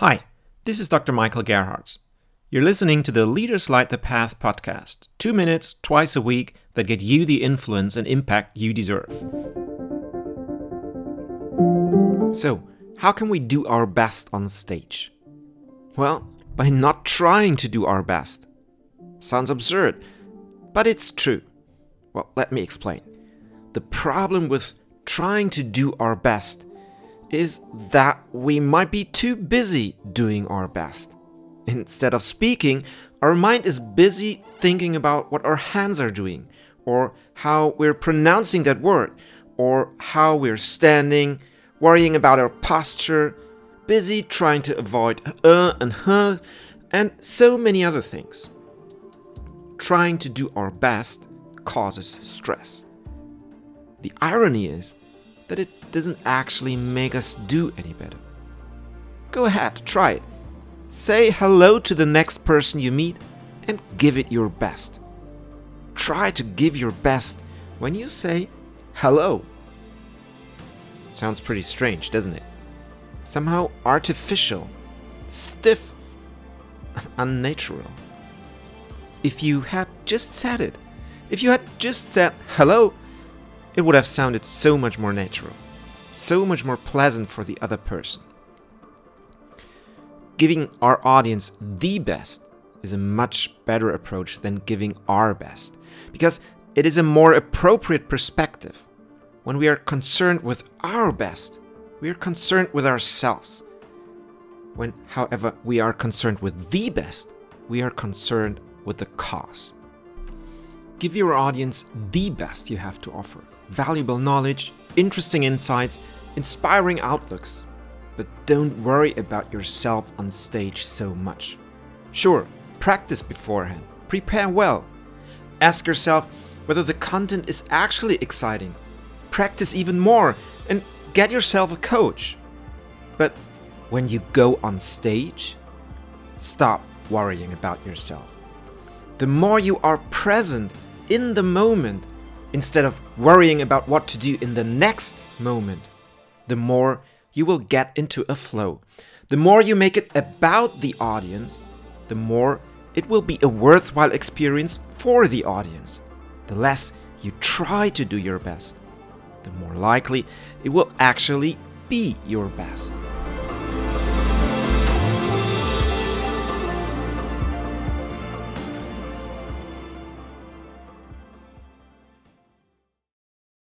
Hi, this is Dr. Michael Gerhardt. You're listening to the Leaders Light the Path podcast, two minutes twice a week that get you the influence and impact you deserve. So, how can we do our best on stage? Well, by not trying to do our best. Sounds absurd, but it's true. Well, let me explain. The problem with trying to do our best is that we might be too busy doing our best. Instead of speaking, our mind is busy thinking about what our hands are doing, or how we're pronouncing that word, or how we're standing, worrying about our posture, busy trying to avoid uh and huh, and so many other things. Trying to do our best causes stress. The irony is that it doesn't actually make us do any better. Go ahead, try it. Say hello to the next person you meet and give it your best. Try to give your best when you say hello. Sounds pretty strange, doesn't it? Somehow artificial, stiff, unnatural. If you had just said it, if you had just said hello, it would have sounded so much more natural, so much more pleasant for the other person. Giving our audience the best is a much better approach than giving our best, because it is a more appropriate perspective. When we are concerned with our best, we are concerned with ourselves. When, however, we are concerned with the best, we are concerned with the cause. Give your audience the best you have to offer valuable knowledge, interesting insights, inspiring outlooks. But don't worry about yourself on stage so much. Sure, practice beforehand, prepare well. Ask yourself whether the content is actually exciting. Practice even more and get yourself a coach. But when you go on stage, stop worrying about yourself. The more you are present in the moment, instead of worrying about what to do in the next moment, the more you will get into a flow. The more you make it about the audience, the more it will be a worthwhile experience for the audience. The less you try to do your best, the more likely it will actually be your best.